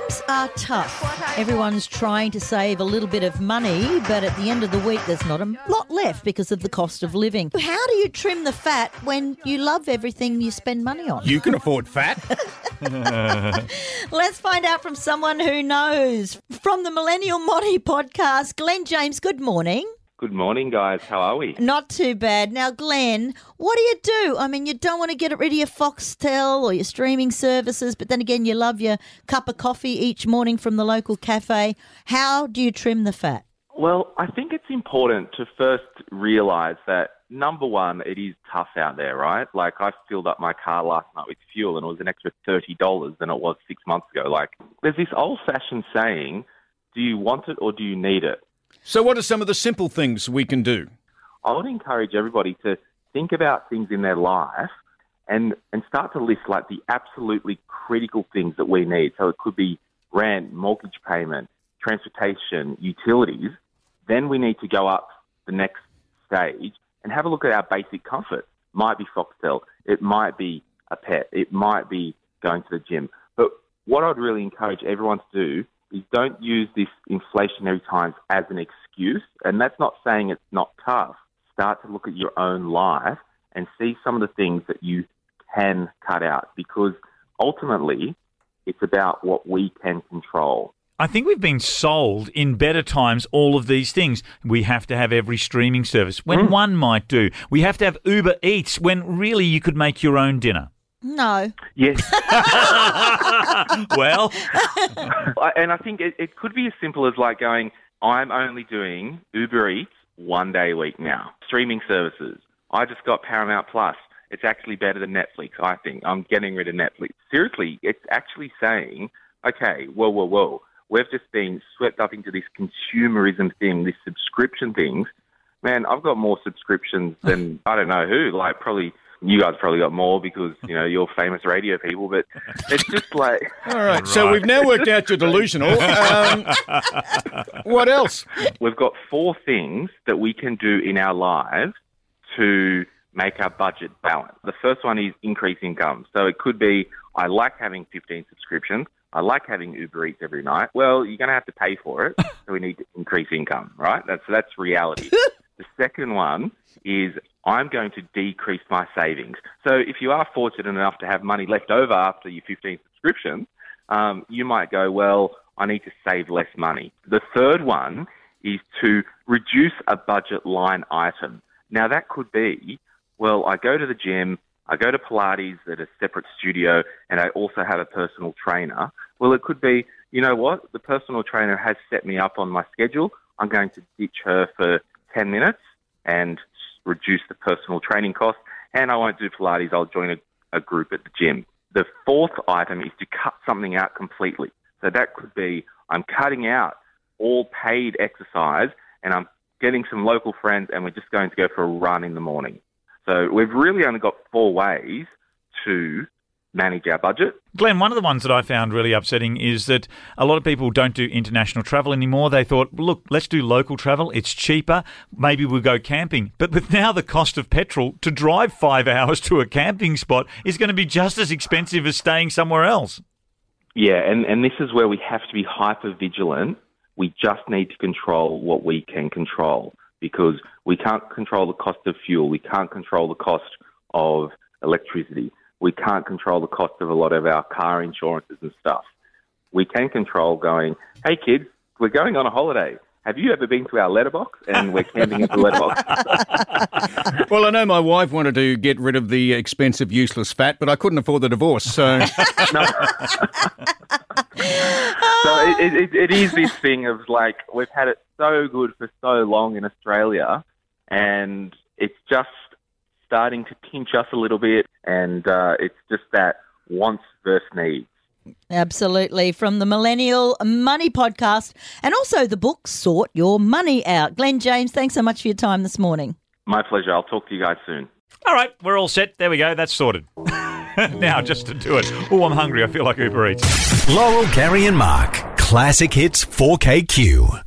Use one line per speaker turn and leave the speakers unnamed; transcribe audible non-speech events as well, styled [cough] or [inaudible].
Times are tough. Everyone's trying to save a little bit of money, but at the end of the week, there's not a lot left because of the cost of living. How do you trim the fat when you love everything you spend money on?
You can afford fat. [laughs] [laughs]
Let's find out from someone who knows. From the Millennial Money podcast, Glen James, good morning.
Good morning, guys. How are we?
Not too bad. Now, Glen, what do you do? I mean, you don't want to get rid of your Foxtel or your streaming services, but then again, you love your cup of coffee each morning from the local cafe. How do you trim the fat?
Well, I think it's important to first realize that number one, it is tough out there, right? Like I filled up my car last night with fuel and it was an extra thirty dollars than it was six months ago. Like there's this old fashioned saying, do you want it or do you need it?
So, what are some of the simple things we can do?
I would encourage everybody to think about things in their life and, and start to list like the absolutely critical things that we need. So it could be rent, mortgage payment, transportation, utilities. Then we need to go up the next stage and have a look at our basic comfort. Might be Foxtel, it might be a pet, it might be going to the gym. But what I'd really encourage everyone to do is don't use this inflationary times as an excuse. And that's not saying it's not tough. Start to look at your own life and see some of the things that you can cut out because ultimately it's about what we can control.
I think we've been sold in better times all of these things. We have to have every streaming service when
Mm.
one might do. We have to have Uber Eats when really you could make your own dinner.
No.
Yes. [laughs]
Well,
I- and I think it, it could be as simple as like going, I'm only doing Uber Eats one day a week now. Streaming services. I just got Paramount Plus. It's actually better than Netflix, I think. I'm getting rid of Netflix. Seriously, it's actually saying, okay, whoa, whoa, whoa. We've just been swept up into this consumerism thing, this subscription things. Man, I've got more subscriptions than I don't know who. Like probably you guys probably got more because you know you're famous radio people. But it's just like [laughs]
All right. So, we've now worked out you're delusional. Um, what else?
we've got four things that we can do in our lives to make our budget balance. The first one is increase income. So it could be I like having 15 subscriptions. I like having Uber Eats every night. Well, you're going to have to pay for it. So we need to increase income, right? That's that's reality. [laughs] the second one is I'm going to decrease my savings. So if you are fortunate enough to have money left over after your 15 subscriptions, um, you might go, well, I need to save less money. The third one is to reduce a budget line item. Now that could be, well, I go to the gym, I go to Pilates at a separate studio, and I also have a personal trainer. Well, it could be, you know what, the personal trainer has set me up on my schedule. I'm going to ditch her for 10 minutes and reduce the personal training cost, and I won't do Pilates. I'll join a, a group at the gym. The fourth item is to cut something out completely. So that could be I'm cutting out all paid exercise and I'm getting some local friends and we're just going to go for a run in the morning. So we've really only got four ways to manage our budget.
Glen, one of the ones that I found really upsetting is that a lot of people don't do international travel anymore. They thought, look, let's do local travel. It's cheaper. Maybe we'll go camping. But with now the cost of petrol to drive five [laughs] hours to a camping spot is going to be just as expensive as staying somewhere else.
Yeah, and, and this is where we have to be hyper vigilant. We just need to control what we can control because we can't control the cost of fuel. We can't control the cost of electricity. We can't control the cost of a lot of our car insurances and stuff. We can control going, hey kids, we're going on a holiday. Have you ever been to our letterbox? And we're camping at the letterbox. [laughs]
Well, I know my wife wanted to get rid of the expensive, useless fat, but I couldn't afford the divorce. So, [laughs]
so it, it, it is this thing of like we've had it so good for so long in Australia, and it's just starting to pinch us a little bit, and uh, it's just that wants versus needs.
Absolutely. From the Millennial Money Podcast and also the book Sort Your Money Out. Glen James, thanks so much for your time this morning.
My pleasure. I'll talk to you guys soon.
All right, we're all set. There we go. That's sorted. [laughs] now, just to do it. Oh, I'm hungry. I feel like Uber Eats.
Laurel, Gary, and Mark. Classic Hits 4KQ.